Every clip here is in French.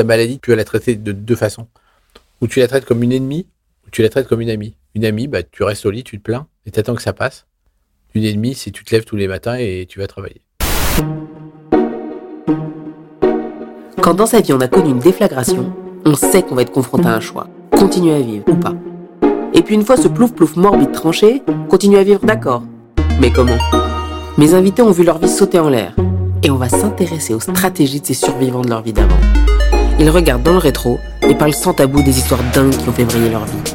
ta maladie, tu vas la traiter de deux façons. Ou tu la traites comme une ennemie, ou tu la traites comme une amie. Une amie, bah, tu restes au lit, tu te plains, et t'attends que ça passe. Une ennemie, c'est tu te lèves tous les matins et tu vas travailler. Quand dans sa vie on a connu une déflagration, on sait qu'on va être confronté à un choix. Continuer à vivre ou pas. Et puis une fois ce plouf-plouf morbide tranché, continuer à vivre d'accord. Mais comment? Mes invités ont vu leur vie sauter en l'air. Et on va s'intéresser aux stratégies de ces survivants de leur vie d'avant. Ils regardent dans le rétro et parlent sans tabou des histoires dingues qui ont fait briller leur vie.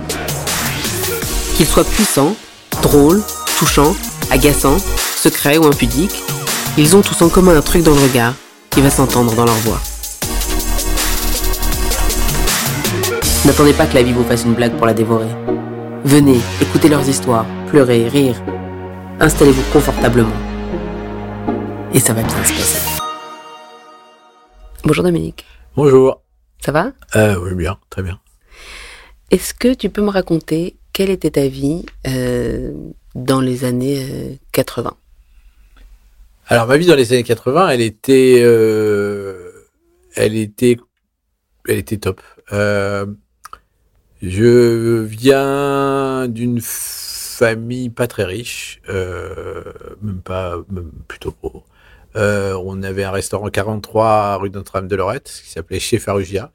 Qu'ils soient puissants, drôles, touchants, agaçants, secrets ou impudiques, ils ont tous en commun un truc dans le regard qui va s'entendre dans leur voix. N'attendez pas que la vie vous fasse une blague pour la dévorer. Venez, écoutez leurs histoires, pleurez, rire. Installez-vous confortablement. Et ça va bien se passer. Bonjour Dominique. Bonjour. Ça va? Euh, oui, bien, très bien. Est-ce que tu peux me raconter quelle était ta vie euh, dans les années euh, 80 Alors, ma vie dans les années 80, elle était, euh, elle était, elle était top. Euh, je viens d'une famille pas très riche, euh, même pas, même plutôt pauvre. Euh, on avait un restaurant 43 rue Notre-Dame-de-Lorette qui s'appelait Chez Farugia.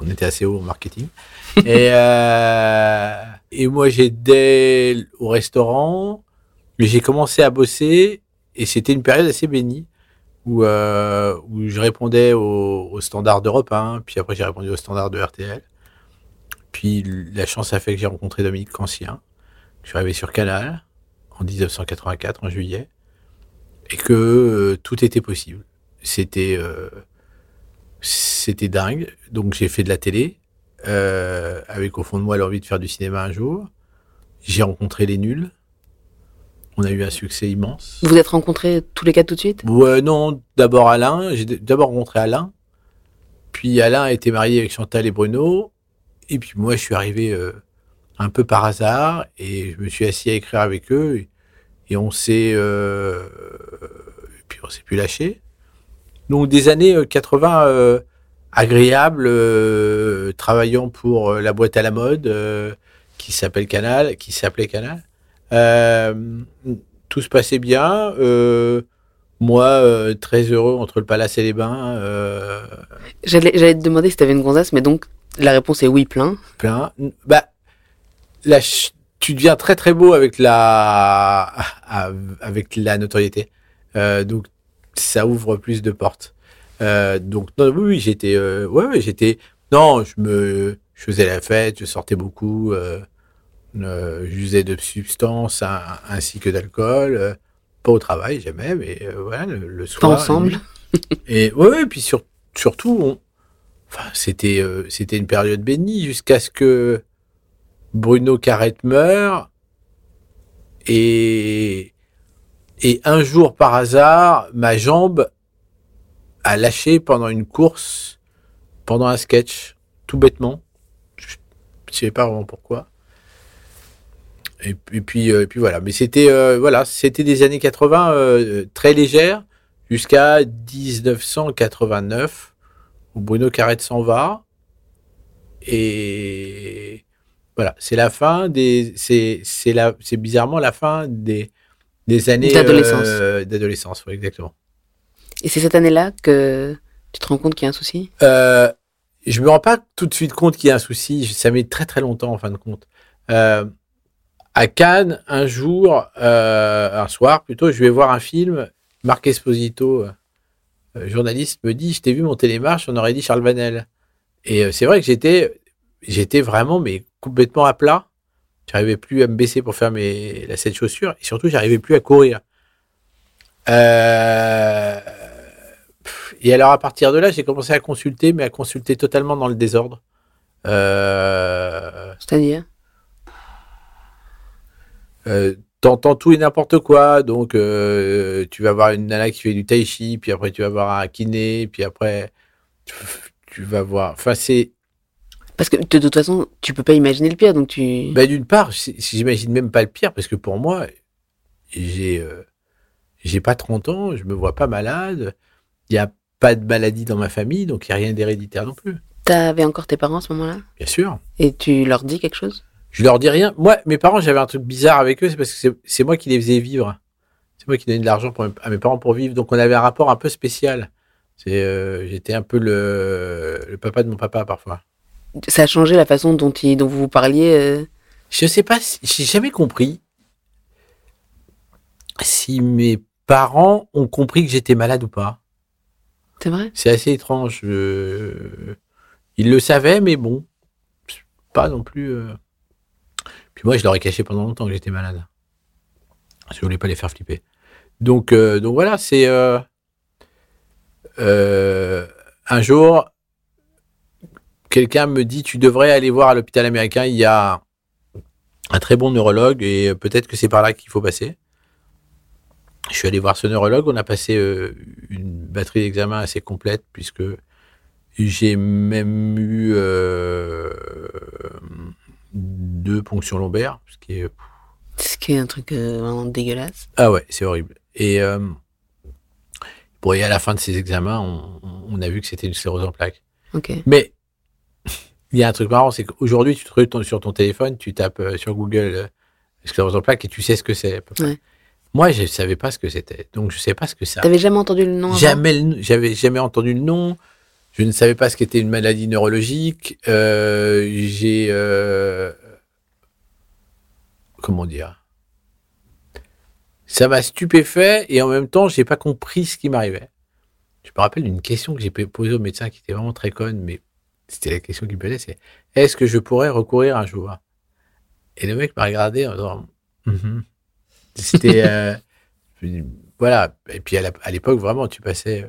On était assez haut en marketing. et, euh, et moi, j'aidais au restaurant, mais j'ai commencé à bosser et c'était une période assez bénie où, euh, où je répondais aux, aux standards d'Europe 1, puis après j'ai répondu aux standards de RTL. Puis la chance a fait que j'ai rencontré Dominique Cancien. Je suis arrivé sur Canal en 1984, en juillet, et que euh, tout était possible. C'était euh, c'était dingue. Donc j'ai fait de la télé, euh, avec au fond de moi l'envie de faire du cinéma un jour. J'ai rencontré les nuls. On a eu un succès immense. Vous vous êtes rencontrés tous les quatre tout de suite? Ouais, non, d'abord Alain. J'ai d'abord rencontré Alain. Puis Alain a été marié avec Chantal et Bruno. Et puis moi, je suis arrivé euh, un peu par hasard et je me suis assis à écrire avec eux. Et, et on s'est. euh, puis on s'est plus lâché. Donc des années euh, 80 euh, agréables, euh, travaillant pour euh, la boîte à la mode euh, qui s'appelle Canal, qui s'appelait Canal. Euh, tout se passait bien. euh, moi, euh, très heureux entre le palace et les bains, euh, J'allais j'allais te demander si tu avais une gonzasse, mais donc la réponse est oui, plein. plein. Bah, la ch- tu deviens très très beau avec la avec la notoriété. Euh, donc ça ouvre plus de portes. Euh, donc non, oui, oui, j'étais, euh, ouais, j'étais, non, je me, je faisais la fête, je sortais beaucoup, euh, euh, j'usais de substances hein, ainsi que d'alcool, euh, pas au travail jamais, mais euh, voilà, le, le soir. ensemble. nuit. Et ouais, ouais, puis sur- surtout, on- enfin, c'était euh, c'était une période bénie jusqu'à ce que Bruno Carrette meure et et un jour par hasard, ma jambe a lâché pendant une course, pendant un sketch, tout bêtement. Je ne sais pas vraiment pourquoi. Et, puis- et puis, euh, et puis voilà. Mais c'était euh, voilà, c'était des années 80 euh, très légères jusqu'à 1989 où Bruno Carrette s'en va et voilà, c'est la fin des c'est c'est la c'est bizarrement la fin des des années D'adolescence. euh, d'adolescence, exactement. Et c'est cette année-là que tu te rends compte qu'il y a un souci? Euh, je me rends pas tout de suite compte qu'il y a un souci. Ça met très très longtemps en fin de compte. Euh, à Cannes, un jour, euh, un soir plutôt, je vais voir un film. Marc Esposito, journaliste, me dit Je t'ai vu mon télémarche, on aurait dit Charles Vanel. Et c'est vrai que j'étais, j'étais vraiment mais complètement à plat. J'arrivais plus à me baisser pour faire mes lacets de chaussures et surtout, j'arrivais plus à courir. Euh, et alors, à partir de là, j'ai commencé à consulter, mais à consulter totalement dans le désordre. Euh, C'est-à-dire? Euh, T'entends tout et n'importe quoi. Donc, euh, tu vas voir une nana qui fait du tai chi, puis après, tu vas voir un kiné, puis après, tu, tu vas voir. Enfin, c'est. Parce que de toute façon, tu peux pas imaginer le pire, donc tu. Bah, D'une part, c'est- j'imagine même pas le pire, parce que pour moi, j'ai euh, j'ai pas 30 ans, je me vois pas malade. Il y a pas de maladie dans ma famille, donc il n'y a rien d'héréditaire non plus. T'avais encore tes parents à ce moment-là? Bien sûr. Et tu leur dis quelque chose? Je leur dis rien. Moi, mes parents, j'avais un truc bizarre avec eux, c'est parce que c'est- moi qui les faisais vivre. C'est moi qui donnais de l'argent à mes parents pour vivre. Donc on avait un rapport un peu spécial. Euh, j'étais un peu le, le papa de mon papa parfois. Ça a changé la façon dont, il- dont vous vous parliez euh, Je sais pas, si, j'ai jamais compris si mes parents ont compris que j'étais malade ou pas. C'est vrai? C'est assez étrange. euh, Ils le savaient, mais bon, pas non plus. euh. Puis moi, je leur ai caché pendant longtemps que j'étais malade. Je voulais pas les faire flipper. Donc, euh, donc voilà, c'est euh, euh, un jour, quelqu'un me dit tu devrais aller voir à l'hôpital américain. Il y a un très bon neurologue et peut-être que c'est par là qu'il faut passer. Je suis allé voir ce neurologue. On a passé euh, une batterie d'examen assez complète puisque j'ai même eu euh, deux ponctions lombaires, ce qui est Ce qui est un truc euh, vraiment dégueulasse. ah ouais, c'est horrible. Et bon, et à la fin de ces examens, on, on a vu que c'était une sclérose en plaques. Ok. Mais il y a un truc marrant, c'est qu'aujourd'hui, tu te retrouves sur ton téléphone, tu tapes euh, sur Google sclérose en plaques et tu sais ce que c'est. Ouais. Moi, je savais pas ce que c'était, donc je sais pas ce que ça. T'avais jamais entendu le nom Jamais, j'avais jamais entendu le nom. Je ne savais pas ce qu'était une maladie neurologique. Euh, j'ai, euh, comment dire, ça m'a stupéfait et en même temps, j'ai pas compris ce qui m'arrivait. Je me rappelle d'une question que j'ai posée au médecin qui était vraiment très conne, mais c'était la question qu'il me posait, c'est est-ce que je pourrais recourir un jour? Et le mec m'a regardé en disant, Mhm. c'était, euh, voilà. Et puis à l'époque, vraiment, tu passais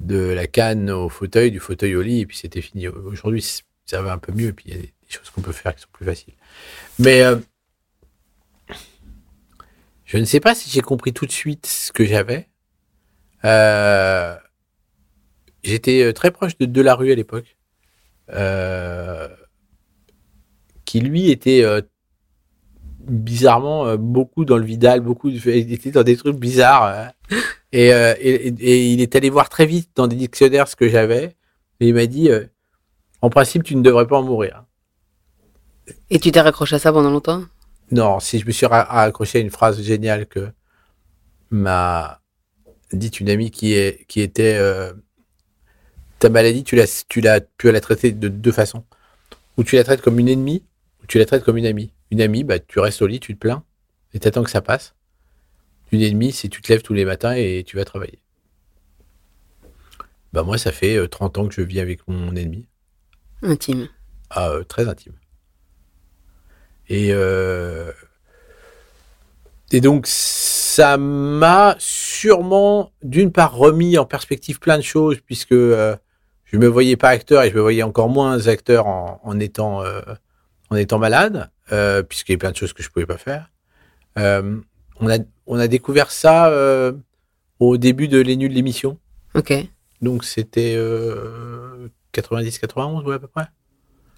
de la canne au fauteuil, du fauteuil au lit, et puis c'était fini. Aujourd'hui, ça va un peu mieux, et puis il y a des choses qu'on peut faire qui sont plus faciles. Mais euh, je ne sais pas si j'ai compris tout de suite ce que j'avais. Euh, J'étais très proche de Delarue à l'époque, qui lui était euh, bizarrement euh, beaucoup dans le Vidal, beaucoup il était dans des trucs bizarres. euh, et, euh, et, il est allé voir très vite dans des dictionnaires ce que j'avais. Et il m'a dit, euh, en principe, tu ne devrais pas en mourir. Et tu t'es raccroché à ça pendant longtemps? Non, si je me suis ra- accroché à une phrase géniale que m'a dit une amie qui, est, qui était euh, ta maladie, tu l'as, tu l'as pu la traiter de deux façons. Ou tu la traites comme une ennemie, ou tu la traites comme une amie. Une amie, bah, tu restes au lit, tu te plains, et tu attends que ça passe. Une ennemie, c'est tu te lèves tous les matins et tu vas travailler. Bah, moi, ça fait euh, 30 ans que je vis avec mon ennemi. Intime. Ah, euh, très intime. Et, euh, et donc, ça m'a sûrement, d'une part, remis en perspective plein de choses, puisque euh, je me voyais pas acteur et je me voyais encore moins acteur en, en étant, euh, en étant malade, euh, puisqu'il y a plein de choses que je pouvais pas faire. Euh, on, a, on a découvert ça au début de Les Nuls de l'émission. Ok. Donc, c'était euh, 90-91, ouais, à peu près.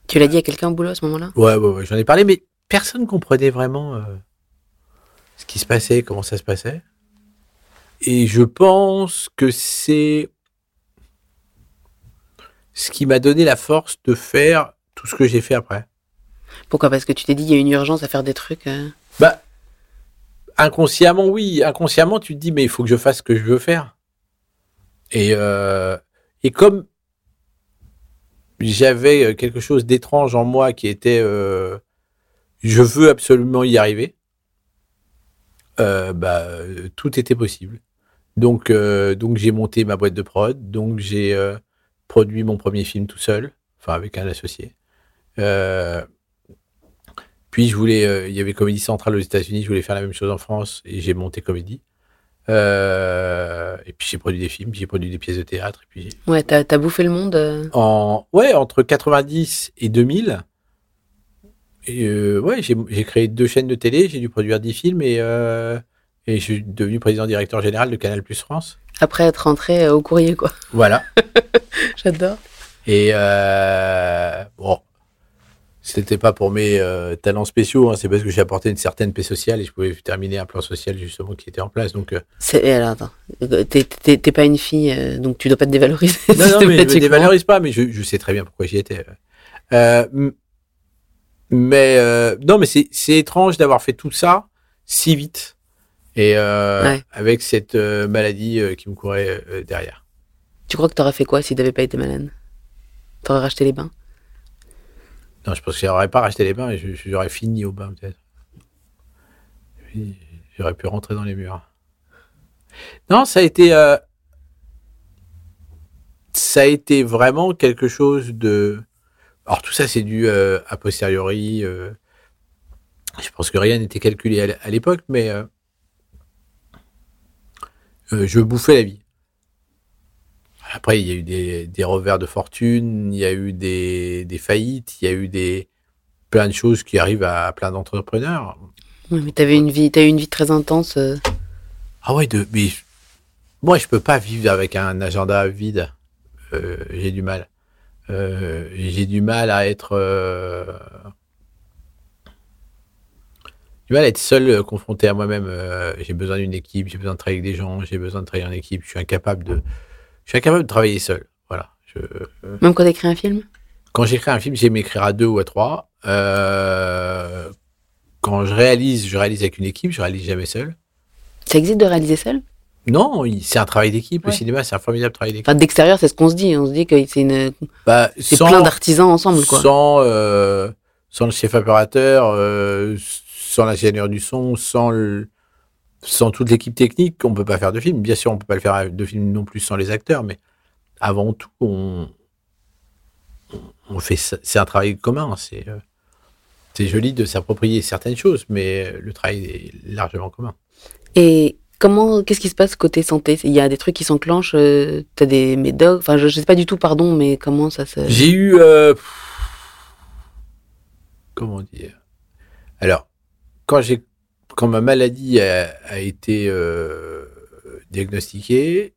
Tu l'as dit à quelqu'un au boulot à ce moment-là? Ouais, ouais, ouais, j'en ai parlé, mais personne comprenait vraiment ce qui se passait, comment ça se passait. Et je pense que c'est ce qui m'a donné la force de faire tout ce que j'ai fait après. Pourquoi? Parce que tu t'es dit il y a une urgence à faire des trucs. euh. Bah, inconsciemment, oui. Inconsciemment, tu te dis, mais il faut que je fasse ce que je veux faire. Et, euh, et comme j'avais euh, quelque chose d'étrange en moi qui était, euh, je veux absolument y arriver, euh, bah, tout était possible. Donc, euh, donc j'ai monté ma boîte de prod, donc j'ai euh, produit mon premier film tout seul, enfin avec un associé. Euh, puis je voulais, euh, il y avait Comédie Centrale aux États-Unis, je voulais faire la même chose en France et j'ai monté Comédie. Euh, et puis j'ai produit des films, puis j'ai produit des pièces de théâtre. Et puis Ouais, t'as bouffé le monde. en ouais entre 90 et 2000, et euh, ouais j'ai créé deux chaînes de télé, j'ai dû produire 10 films et et je suis devenu président directeur général de Canal Plus France. Après être rentré euh, au courrier, quoi. Voilà. J'adore. Et euh, bon, C'était pas pour mes euh, talents spéciaux, hein, c'est parce que j'ai apporté une certaine paix sociale et je pouvais terminer un plan social justement qui était en place. Donc, euh, C'est- alors, attends. T'es- pas une fille, euh, donc tu dois pas te dévaloriser. non, non, mais je me dévalorise pas, mais je, je sais très bien pourquoi j'y étais. Euh, mais euh, non, mais c'est étrange d'avoir fait tout ça si vite et euh, Ouais. avec cette euh, maladie euh, qui me courait derrière. Tu crois que t'aurais fait quoi si t'avais pas été malade? T'aurais racheté les bains? Non, je pense que j'aurais pas racheté les bains je- j'aurais fini au bain peut-être. J'aurais pu rentrer dans les murs. Non, ça a été, euh, ça a été vraiment quelque chose de. Alors tout ça, c'est dû euh, a posteriori. euh, je pense que rien n'était calculé à l'époque, mais euh, je bouffais la vie. Après, il y a eu des, des revers de fortune, il y a eu des, des faillites, il y a eu des plein de choses qui arrivent à, plein d'entrepreneurs. Oui, mais t'avais une vie, t'as eu une vie très intense. euh, Ah ouais, de, mais moi, je peux pas vivre avec un agenda vide. Euh, j'ai du mal. J'ai du mal à être. Du mal à être seul, euh, confronté à moi-même. Euh, j'ai besoin d'une équipe, j'ai besoin de travailler avec des gens, j'ai besoin de travailler en équipe. Je suis incapable de. Je suis incapable de travailler seul. Voilà. Je, euh, Même quand t'écris un film? quand j'écris un film, j'aime écrire à deux ou à trois. Euh, quand je réalise, je réalise avec une équipe, je réalise jamais seul. Ça existe de réaliser seul? Non, c'est un travail d'équipe. Le Ouais. cinéma, c'est un formidable travail d'équipe. Enfin, d'extérieur, c'est ce qu'on se dit. On se dit que c'est une, Bah, c'est sans, plein d'artisans ensemble, quoi. sans, euh, sans le chef opérateur, euh, sans l'ingénieur du son, sans, le, sans toute l'équipe technique, on peut pas faire de film. Bien sûr, on peut pas le faire de film non plus sans les acteurs, mais avant tout, on, on fait c'est un travail commun. C'est euh, c'est joli de s'approprier certaines choses, mais le travail est largement commun. Et comment, qu'est-ce qui se passe côté santé? Il y a des trucs qui s'enclenchent. euh, T'as des médocs? Enfin, je, je sais pas du tout, pardon, mais comment ça se. J'ai eu. euh, comment dire? Alors, quand, j'ai, quand ma maladie a, a été euh, diagnostiquée,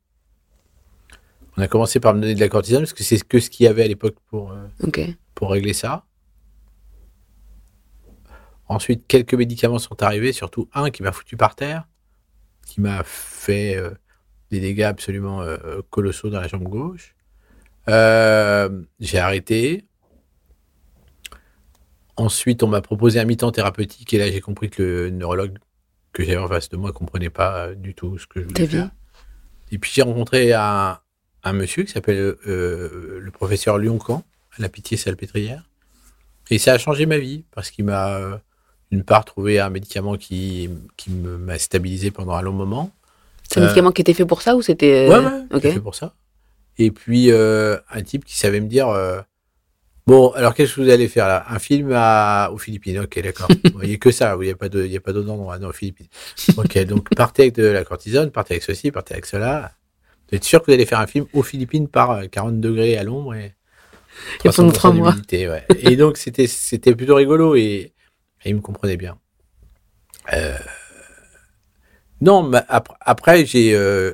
on a commencé par me donner de la cortisone parce que c'est que ce qu'il y avait à l'époque pour, euh, pour régler ça. Ensuite, quelques médicaments sont arrivés, surtout un qui m'a foutu par terre, qui m'a fait euh, des dégâts absolument colossaux dans la jambe gauche. J'ai arrêté. Ensuite, on m'a proposé un mi-temps thérapeutique et là, j'ai compris que le neurologue que j'avais en face de moi ne comprenait pas euh, du tout ce que je voulais faire. Et puis, j'ai rencontré un, un monsieur qui s'appelle euh, le professeur Lioncan, à la Pitié-Salpêtrière. Et ça a changé ma vie parce qu'il m'a, euh, d'une part, trouvé un médicament qui, qui m'a stabilisé pendant un long moment. C'est un Euh, médicament qui était fait pour ça ou c'était. Ouais, ouais, Ok. j'ai fait pour ça. Et puis, euh, un type qui savait me dire Bon, alors qu'est-ce que vous allez faire là? Un film à, aux Philippines? Ok, d'accord. Vous voyez que ça, il n'y a pas de- il y a pas d'autres endroits non, aux Philippines. Ok, donc partez avec de la cortisone, partez avec ceci, partez avec cela. Vous êtes sûr que vous allez faire un film aux Philippines par euh, 40 degrés à l'ombre et Et pendant trois 300% mois. ouais. Et donc, c'était, c'était plutôt rigolo et, et il me comprenait bien. Euh, non, mais ap- après, j'ai, euh,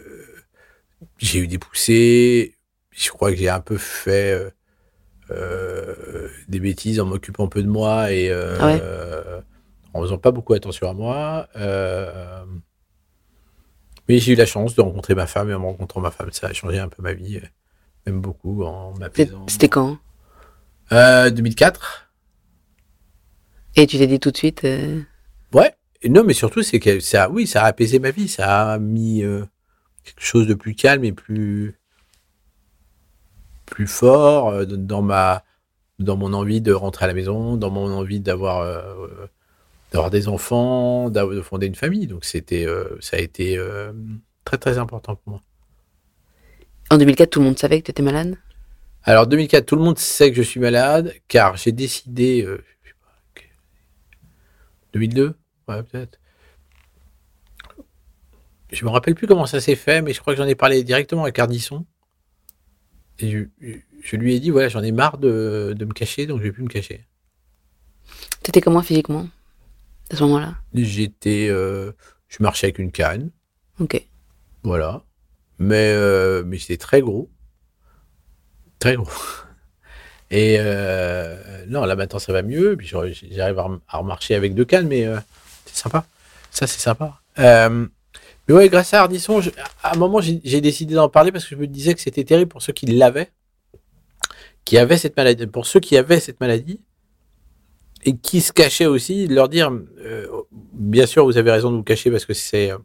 j'ai eu des poussées. Je crois que j'ai un peu fait euh, euh, des bêtises en m'occupant peu de moi et euh, Ah ouais. euh, en faisant pas beaucoup attention à moi. Euh, mais j'ai eu la chance de rencontrer ma femme et en rencontrant ma femme, ça a changé un peu ma vie, euh, même beaucoup en m'apaisant. C'était quand? Euh, 2004. Et tu t'es dit tout de suite. euh, Ouais. Et non, mais surtout, c'est que ça, oui, ça a apaisé ma vie. Ça a mis euh, quelque chose de plus calme et plus, plus fort euh, dans ma, dans mon envie de rentrer à la maison, dans mon envie d'avoir, euh, euh, d'avoir des enfants, de fonder une famille. Donc c'était, euh, ça a été euh, très très important pour moi. En 2004, tout le monde savait que tu étais malade? Alors 2004, tout le monde sait que je suis malade, car j'ai décidé, euh, je sais pas, que- 2002, ouais peut-être. Je me rappelle plus comment ça s'est fait, mais je crois que j'en ai parlé directement à Cardisson. Et je, je lui ai dit, voilà, j'en ai marre de, de me cacher, donc je vais plus me cacher. T'étais comment physiquement à ce moment-là? J'étais, euh, je marchais avec une canne, Ok. voilà, mais euh, mais j'étais très gros, très gros. Et euh, non, là maintenant ça va mieux. Puis j'arrive à, rem- à remarcher avec deux cannes, mais c'est sympa. Ça, c'est sympa. Euh, mais ouais, grâce à Ardisson, je- à un moment, j'ai décidé d'en parler parce que je me disais que c'était terrible pour ceux qui l'avaient, qui avaient cette maladie, pour ceux qui avaient cette maladie et qui se cachaient aussi, de leur dire, euh, bien sûr, vous avez raison de vous cacher parce que c'est euh,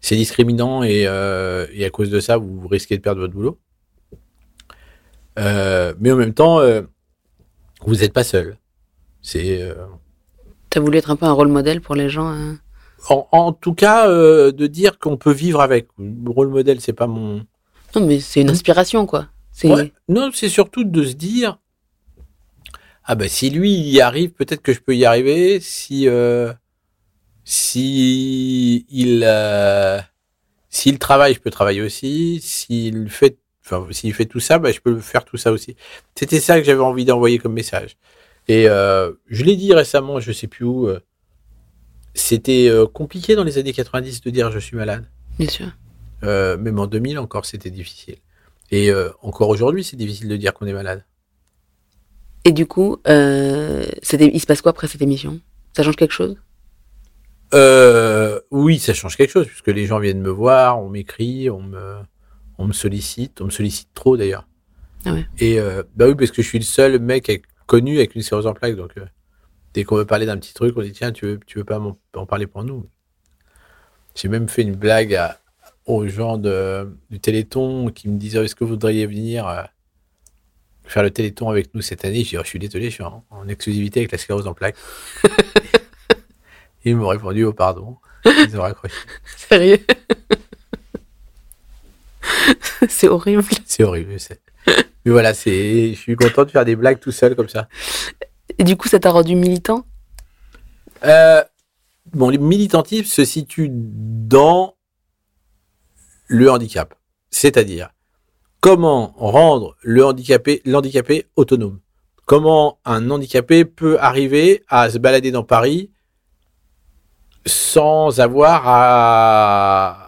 c'est discriminant et, euh, et à cause de ça, vous risquez de perdre votre boulot. Euh, mais en même temps, euh, vous n'êtes pas seul. C'est euh, T'as voulu être un peu un rôle modèle pour les gens. hein? En, en tout cas euh, de dire qu'on peut vivre avec. Le rôle modèle, c'est pas mon. Non, mais c'est une inspiration, quoi. Ouais. Non, c'est surtout de se dire ah ben si lui il y arrive, peut-être que je peux y arriver. Si euh, si il euh, s'il travaille, je peux travailler aussi. S'il fait enfin s'il fait tout ça, ben, je peux faire tout ça aussi. C'était ça que j'avais envie d'envoyer comme message. Et euh, je l'ai dit récemment, je sais plus où. C'était euh, compliqué dans les années 90 de dire je suis malade. bien sûr. Euh, même en 2000 encore, c'était difficile. Et euh, encore aujourd'hui, c'est difficile de dire qu'on est malade. Et du coup, euh, il se passe quoi après cette émission? Ça change quelque chose? Oui, ça change quelque chose, puisque les gens viennent me voir, on m'écrit, on me, on me sollicite, on me sollicite trop d'ailleurs. Ah ouais. Et bah oui, parce que je suis le seul mec avec- connu avec une sclérose en plaques, donc dès qu'on veut parler d'un petit truc, on dit tiens, tu veux, tu veux pas en parler pour nous? J'ai même fait une blague à- aux gens de, du Téléthon qui me disaient est-ce que vous voudriez venir euh, faire le Téléthon avec nous cette année? Je dis Oh, je suis désolé, je suis en, en exclusivité avec la sclérose en plaques. Ils m'ont répondu oh pardon. Ils ont raccroché. Sérieux? C'est horrible. C'est horrible. Mais voilà, c'est, je suis content de faire des blagues tout seul comme ça. Et du coup, ça t'a rendu militant? Euh, bon, le militantisme se situe dans le handicap. C'est-à-dire, comment rendre le handicapé, l'handicapé autonome? Comment un handicapé peut arriver à se balader dans Paris sans avoir à,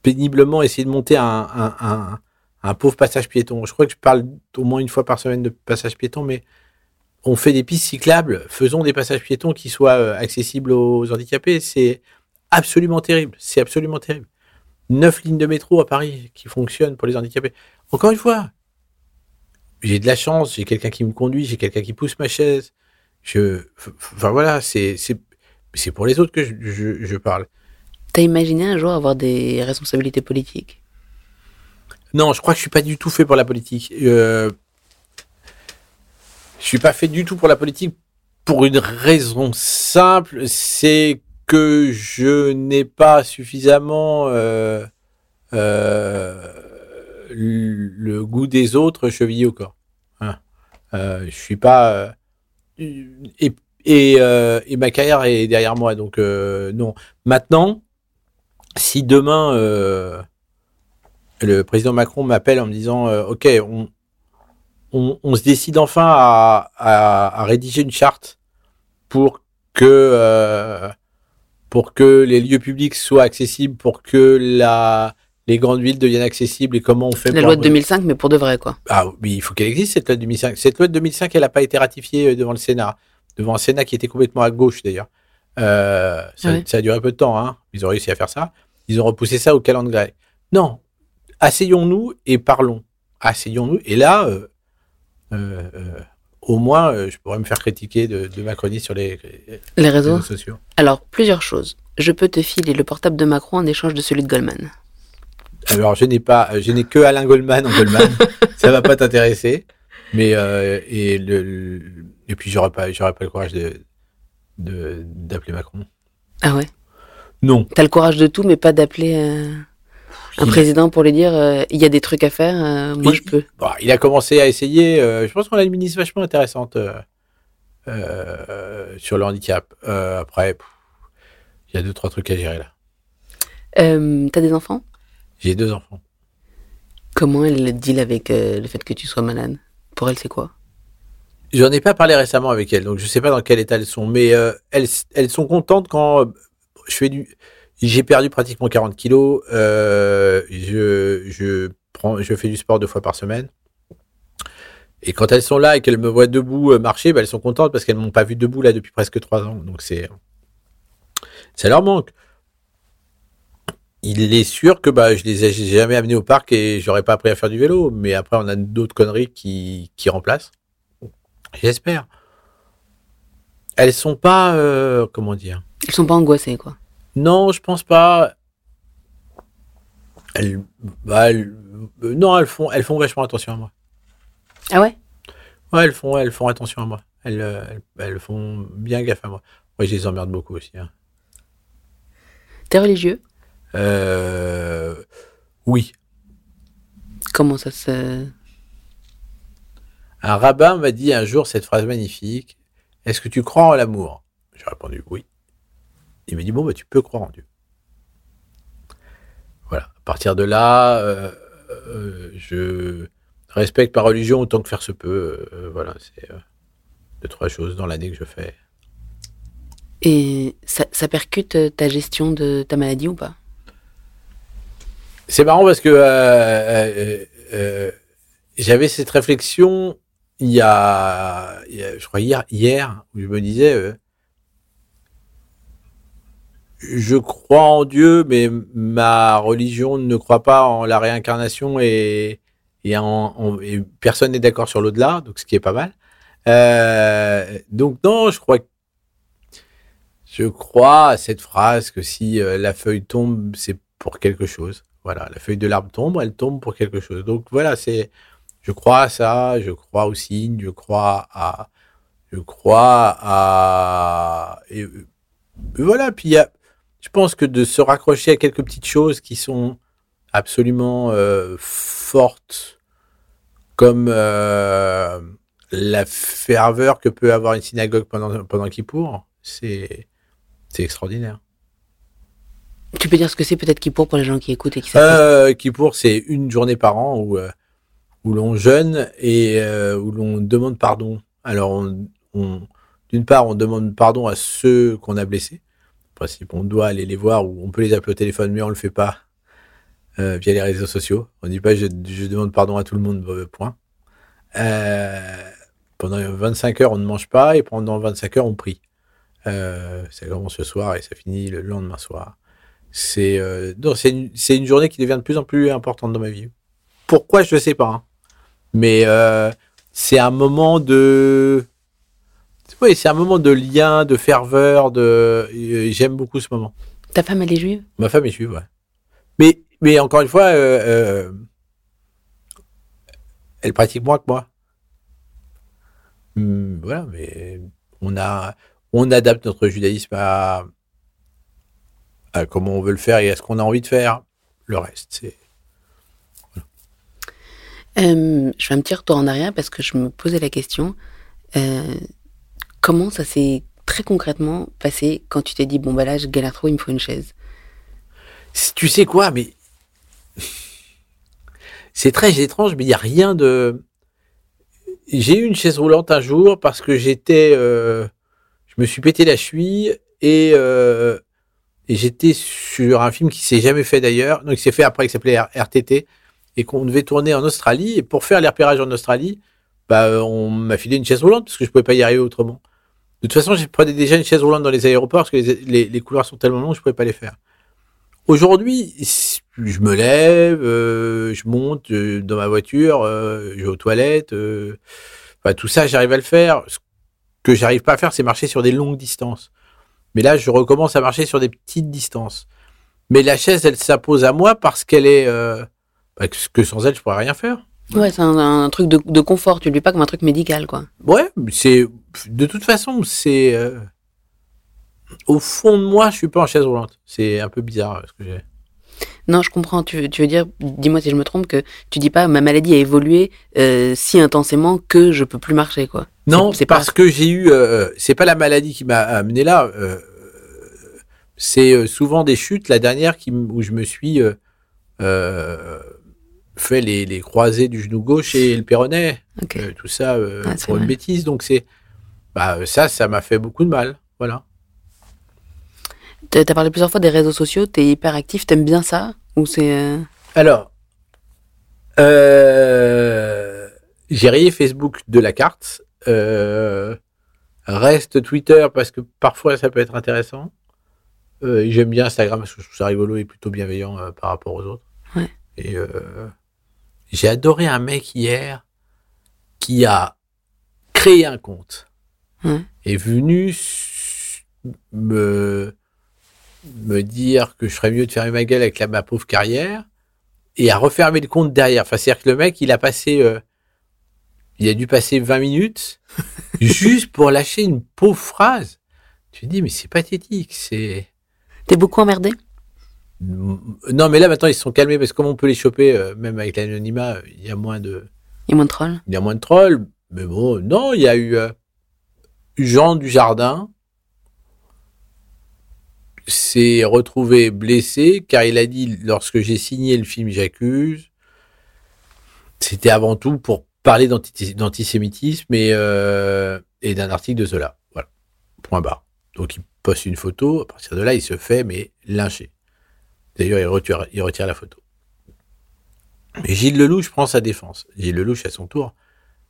péniblement essayer de monter un, un pauvre passage piéton. Je crois que je parle au moins une fois par semaine de passage piéton, mais on fait des pistes cyclables, faisons des passages piétons qui soient euh, accessibles aux handicapés. C'est absolument terrible. C'est absolument terrible. Neuf lignes de métro à Paris qui fonctionnent pour les handicapés. Encore une fois, j'ai de la chance, j'ai quelqu'un qui me conduit, j'ai quelqu'un qui pousse ma chaise. Enfin voilà, c'est pour les autres que je, je, je parle. T'as imaginé un jour avoir des responsabilités politiques? Non, je crois que je suis pas du tout fait pour la politique. Euh, je suis pas fait du tout pour la politique pour une raison simple, c'est que je n'ai pas suffisamment euh, euh, le goût des autres chevillé au corps. Hein. Euh, je suis pas euh, et ma carrière est derrière moi, donc non. Maintenant, si demain le président Macron m'appelle en me disant euh, OK, on, on, on se décide enfin à, à, à rédiger une charte pour que euh, pour que les lieux publics soient accessibles, pour que la les grandes villes deviennent accessibles et comment on fait La loi de 2005, mais pour de vrai, quoi. ah oui, il faut qu'elle existe cette loi de 2005. Cette loi de 2005, elle n'a pas été ratifiée euh, devant le Sénat, devant un Sénat qui était complètement à gauche d'ailleurs. Euh, ça, ouais. ça a duré peu de temps, hein. Ils ont réussi à faire ça. Ils ont repoussé ça au calendrier. Non, asseyons-nous et parlons. Asseyons-nous. Et là, euh, euh, euh, au moins, je pourrais me faire critiquer de, de Macronie sur les, réseaux réseaux sociaux. Alors, plusieurs choses. Je peux te filer le portable de Macron en échange de celui de Goldman. Alors, je n'ai pas, je n'ai que Alain Goldman en Goldman. ça va pas t'intéresser. Mais euh, et le, le- et puis j'aurais pas, j'aurais pas le courage de de- d'appeler Macron. Ah ouais? Non. T'as le courage de tout, mais pas d'appeler euh, un Il- président pour lui dire euh, il y a des trucs à faire, euh, moi Il- je peux. Bon, il a commencé à essayer. euh, je pense qu'on a une ministre vachement intéressante sur le handicap. Après, pff, il y a deux trois trucs à gérer là. T'as des enfants? J'ai deux enfants. Comment elle le deal avec le fait que tu sois malade? Pour elle, c'est quoi? J'en ai pas parlé récemment avec elles, donc je sais pas dans quel état elles sont, mais euh, elles, elles sont contentes quand je fais du. J'ai perdu pratiquement 40 kilos. euh, je, je prends, je fais du sport deux fois par semaine. Et quand elles sont là et qu'elles me voient debout euh, marcher, bah, elles sont contentes parce qu'elles m'ont pas vu debout là depuis presque trois ans. Donc c'est, ça leur manque. Il est sûr que bah, je les ai jamais amenés au parc et j'aurais pas appris à faire du vélo. Mais après, on a d'autres conneries qui, qui remplacent. J'espère. Elles sont pas, euh, comment dire? Elles sont pas angoissées, quoi. Non, je pense pas. Elles, bah, elles- euh, non, elles font, elles font vachement attention à moi. Ah ouais? Ouais, elles font, elles font attention à moi. Elles, euh, elles, elles font bien gaffe à moi. Ouais, je les emmerde beaucoup aussi. hein. T'es religieux? Euh, oui. Comment ça se... Un rabbin m'a dit un jour cette phrase magnifique. Est-ce que tu crois en l'amour? J'ai répondu oui. Il m'a dit bon, bah, tu peux croire en Dieu. Voilà. À partir de là, euh, euh, je respecte ma religion autant que faire se peut. Euh, voilà, c'est deux, trois choses dans l'année que je fais. Et ça, ça percute ta gestion de ta maladie ou pas? C'est marrant parce que j'avais cette réflexion il y, a, il y a, je crois hier, hier, où je me disais, je crois en Dieu, mais ma religion ne croit pas en la réincarnation et, et, en, et personne n'est d'accord sur l'au-delà, donc ce qui est pas mal. Euh, donc non, je crois, je crois à cette phrase que si euh, la feuille tombe, c'est pour quelque chose. Voilà, la feuille de l'arbre tombe, elle tombe pour quelque chose. Donc voilà, c'est, je crois à ça, je crois aux signes, je crois à, je crois à, et, euh, voilà. Puis il y a, je pense que de se raccrocher à quelques petites choses qui sont absolument euh, fortes, comme euh, la ferveur que peut avoir une synagogue pendant pendant Kippour, c'est extraordinaire. Tu peux dire ce que c'est peut-être qui pour les gens qui écoutent et qui savent. Euh, Kippour, c'est une journée par an où, où l'on jeûne et où l'on demande pardon. Alors, on, on- d'une part, on demande pardon à ceux qu'on a blessés. On doit aller les voir ou on peut les appeler au téléphone, mais on le fait pas euh, via les réseaux sociaux. On dit pas je, demande pardon à tout le monde, euh, point. Euh, pendant 25 heures, on ne mange pas et pendant 25 heures, on prie. Euh, ça commence ce soir et ça finit le lendemain soir. C'est une, journée qui devient de plus en plus importante dans ma vie. Pourquoi je ne sais pas, hein. mais c'est un moment de oui, c'est un moment de lien, de ferveur, de et j'aime beaucoup ce moment. Ta femme, elle est juive? Ma femme est juive, ouais. Mais mais encore une fois, euh, euh, elle pratique moins que moi. Hum, voilà, mais on a on adapte notre judaïsme à, à comment on veut le faire et à ce qu'on a envie de faire. Le reste, c'est Euh, je fais un petit retour en arrière parce que je me posais la question. euh, comment ça s'est très concrètement passé quand tu t'es dit, bon, bah là, je galère trop, il me faut une chaise? Tu sais quoi, mais c'est très étrange, mais il n'y a rien de. J'ai eu une chaise roulante un jour parce que j'étais, euh, je me suis pété la cheville et, euh, et j'étais sur un film qui s'est jamais fait d'ailleurs, donc il s'est fait après, qui s'appelait RTT et qu'on devait tourner en Australie et pour faire les repérages en Australie, bah on m'a filé une chaise roulante parce que je pouvais pas y arriver autrement. De toute façon, je prenais déjà une chaise roulante dans les aéroports parce que les, les, les couloirs sont tellement longs, je pouvais pas les faire. Aujourd'hui, je me lève, euh, je monte euh, dans ma voiture, euh, je vais aux toilettes, enfin, tout ça, j'arrive à le faire. Ce que j'arrive pas à faire, c'est marcher sur des longues distances. Mais là, je recommence à marcher sur des petites distances. Mais la chaise, elle s'impose à moi parce qu'elle est, bah, que sans elle, je pourrais rien faire. Ouais, c'est un, un truc de, de confort, tu le vis pas comme un truc médical, quoi. Ouais, c'est de toute façon, c'est euh, au fond de moi, je suis pas en chaise roulante. C'est un peu bizarre euh, ce que j'ai. Non, je comprends. Tu, veux- tu veux dire, dis-moi si je me trompe, que tu dis pas ma maladie a évolué euh, si intensément que je peux plus marcher, quoi. Non, c'est pas- parce que j'ai eu. euh, c'est pas la maladie qui m'a amené là. euh, c'est souvent des chutes. La dernière qui, où je me suis fait les, les croisés du genou gauche et le péroné. Ok. euh, tout ça Ah, pour une bêtise. Donc c'est. Bah, ça, ça m'a fait beaucoup de mal. Voilà. T'as t'as parlé plusieurs fois des réseaux sociaux, t'es hyper actif, t'aimes bien ça Ou c'est. euh, Alors, Euh, j'ai rayé Facebook de la carte. Euh, reste Twitter parce que parfois ça peut être intéressant. Euh, J'aime bien Instagram parce que je trouve ça rigolo et plutôt bienveillant euh, par rapport aux autres. Ouais. Et euh, j'ai adoré un mec hier qui a créé un compte Ouais. est venu me me dire que je ferais mieux de fermer ma gueule avec la, ma pauvre carrière et à refermer le compte derrière. Enfin, c'est-à-dire que le mec, il a passé, euh, il a dû passer 20 minutes juste pour lâcher une pauvre phrase. Tu te dis, mais c'est pathétique, c'est... T'es beaucoup emmerdé? Non, mais là, maintenant, ils se sont calmés parce que comme on peut les choper, euh, même avec l'anonymat, il y a moins de, Il y a moins de trolls? il y a moins de trolls. Mais bon, non, il y a eu euh, Jean du Jardin s'est retrouvé blessé car il a dit lorsque j'ai signé le film J'accuse, c'était avant tout pour parler d'anti- d'antisémitisme et, euh, et d'un article de Zola. Voilà. Point barre. Donc il poste une photo, à partir de là, il se fait mais lyncher. D'ailleurs, il retire, il retire la photo. Mais Gilles Lelouch prend sa défense. Gilles Lelouch, à son tour,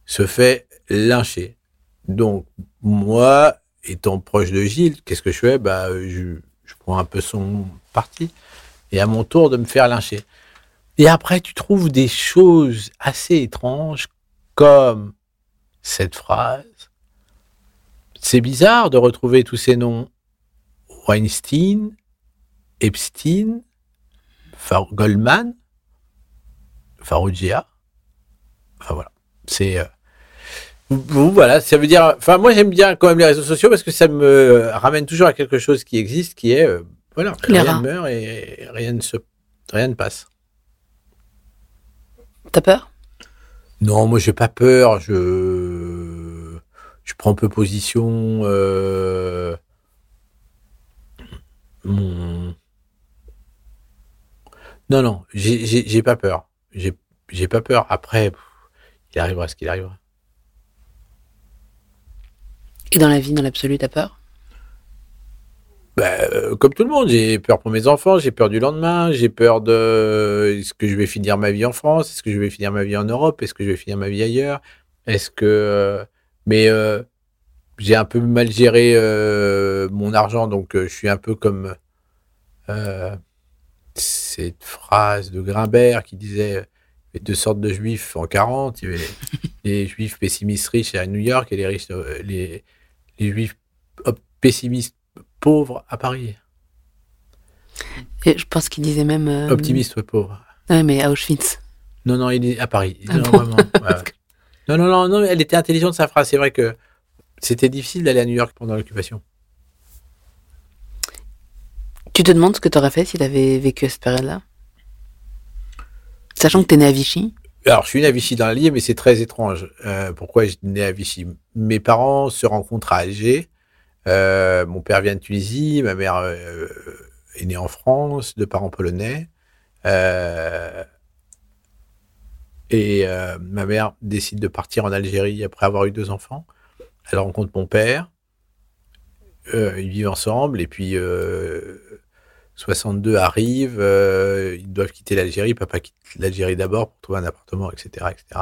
se fait lyncher. Donc, moi, étant proche de Gilles, qu'est-ce que je fais? Bah, je, prends un peu son parti. Et à mon tour de me faire lyncher. Et après, tu trouves des choses assez étranges, comme cette phrase. C'est bizarre de retrouver tous ces noms. Weinstein, Epstein, Goldman, Farougia. Enfin voilà. C'est. euh, voilà, ça veut dire. Enfin, moi, j'aime bien quand même les réseaux sociaux parce que ça me ramène toujours à quelque chose qui existe, qui est. euh, voilà, Les rien ne meurt et rien ne, se, rien ne passe. T'as peur? Non, moi, j'ai pas peur. Je. Je prends peu position. euh, Mon. Non, non, j'ai- pas peur. J'ai j'ai pas peur. Après, il arrivera ce qu'il arrivera. Et dans la vie, dans l'absolu, t'as peur? Euh, comme tout le monde, j'ai peur pour mes enfants, j'ai peur du lendemain, j'ai peur de est-ce que je vais finir ma vie en France, est-ce que je vais finir ma vie en Europe, est-ce que je vais finir ma vie ailleurs, est-ce que euh, mais euh, j'ai un peu mal géré mon argent, donc je suis un peu comme cette phrase de Grimbert qui disait il y avait deux sortes de juifs en 40, il y avait les, les juifs pessimistes riches à New York et les riches les, les juifs pessimistes pauvre à Paris. Et Je pense qu'il disait même. euh, Optimiste, ouais, pauvre. Ouais, mais à Auschwitz. Non, non, il est à Paris. Ah non, bon vraiment. ouais, ouais. Non, non, non, non, elle était intelligente sa phrase. C'est vrai que c'était difficile d'aller à New York pendant l'occupation. Tu te demandes ce que t'aurais fait si t'avais vécu à cette période-là? Sachant que t'es né à Vichy. Alors, je suis né à Vichy dans l'Allier, mais c'est très étrange. Euh, pourquoi je suis né à Vichy? Mes parents se rencontrent à Alger. Euh, mon père vient de Tunisie, ma mère euh, est née en France, de parents polonais. Euh, et euh, ma mère décide de partir en Algérie après avoir eu deux enfants. Elle rencontre mon père. Ils vivent ensemble et puis 62 arrive. euh, ils doivent quitter l'Algérie. Papa quitte l'Algérie d'abord pour trouver un appartement, etc., etc.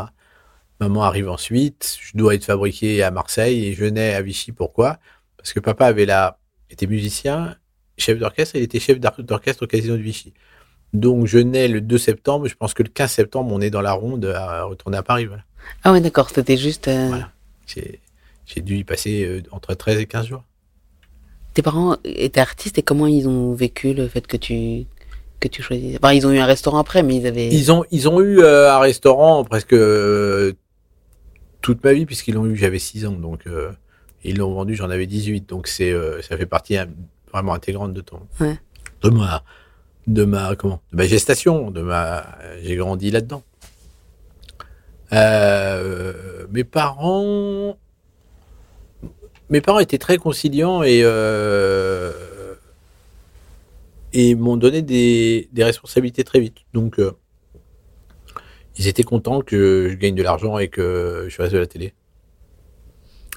Maman arrive ensuite. Je dois être fabriqué à Marseille et je nais à Vichy. Pourquoi? Parce que papa avait la, était musicien, chef d'orchestre. Il était chef d'or- d'orchestre au Casino de Vichy. Donc je nais le 2 septembre. Je pense que le 15 septembre, on est dans la ronde à retourner à Paris. Voilà. Ah ouais, d'accord, c'était juste. euh, Voilà. J'ai j'ai dû y passer euh, entre 13 et 15 jours. Tes parents étaient artistes et comment ils ont vécu le fait que tu que tu choisisses? Enfin, ils ont eu un restaurant après, mais ils avaient. Ils ont, ils ont eu euh, un restaurant presque euh, toute ma vie, puisqu'ils l'ont eu, j'avais 6 ans. Donc, euh, ils l'ont vendu, j'en avais 18. Donc, c'est, ça fait partie hein, vraiment intégrante de ton. Ouais. De ma. De ma. Comment De ma gestation. De ma, j'ai grandi là-dedans. Mes parents. Mes parents étaient très conciliants et. Euh, et m'ont donné des, des responsabilités très vite. Donc, euh, ils étaient contents que je gagne de l'argent et que je fasse de la télé.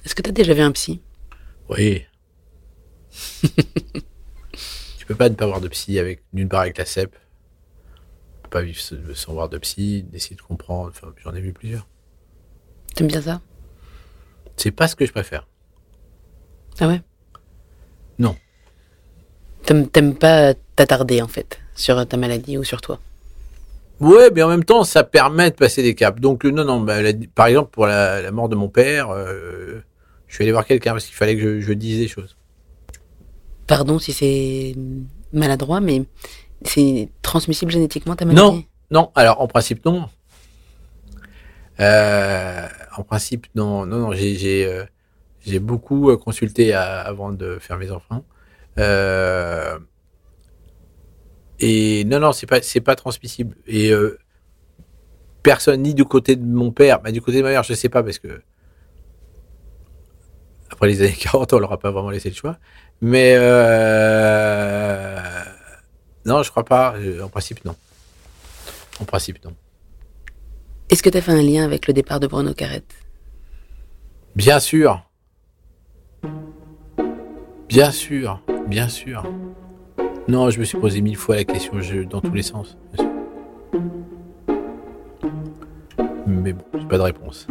Est-ce que t'as déjà vu un psy? Oui. tu peux pas ne pas avoir de psy avec d'une part avec la CEP. peux pas vivre sans voir de psy, d'essayer de comprendre. Enfin, j'en ai vu plusieurs. T'aimes bien ça? C'est pas ce que je préfère. Ah ouais? Non. T'aimes pas t'attarder en fait sur ta maladie ou sur toi? Ouais, mais en même temps, ça permet de passer des caps. Donc, euh, non, non, bah, la- par exemple, pour la, la mort de mon père, euh, je suis allé voir quelqu'un parce qu'il fallait que je, je dise des choses. Pardon si c'est maladroit, mais c'est transmissible génétiquement ta maladie? Non, non, alors en principe, non. Euh, en principe, non, non, non, j'ai, j'ai, euh, beaucoup euh, consulté à- avant de faire mes enfants. Euh, et non, non, c'est pas, c'est pas transmissible. Et euh, personne, ni du côté de mon père, bah, du côté de ma mère, je sais pas parce que après les années 40, on leur a pas vraiment laissé le choix. Mais euh, non, je crois pas. Euh, En principe, non. En principe, non. Est-ce que t'as fait un lien avec le départ de Bruno Carrette? Bien sûr. Bien sûr. Bien sûr. Non, je me suis posé mille fois la question je- dans tous les sens. Mais bon, j'ai pas de réponse.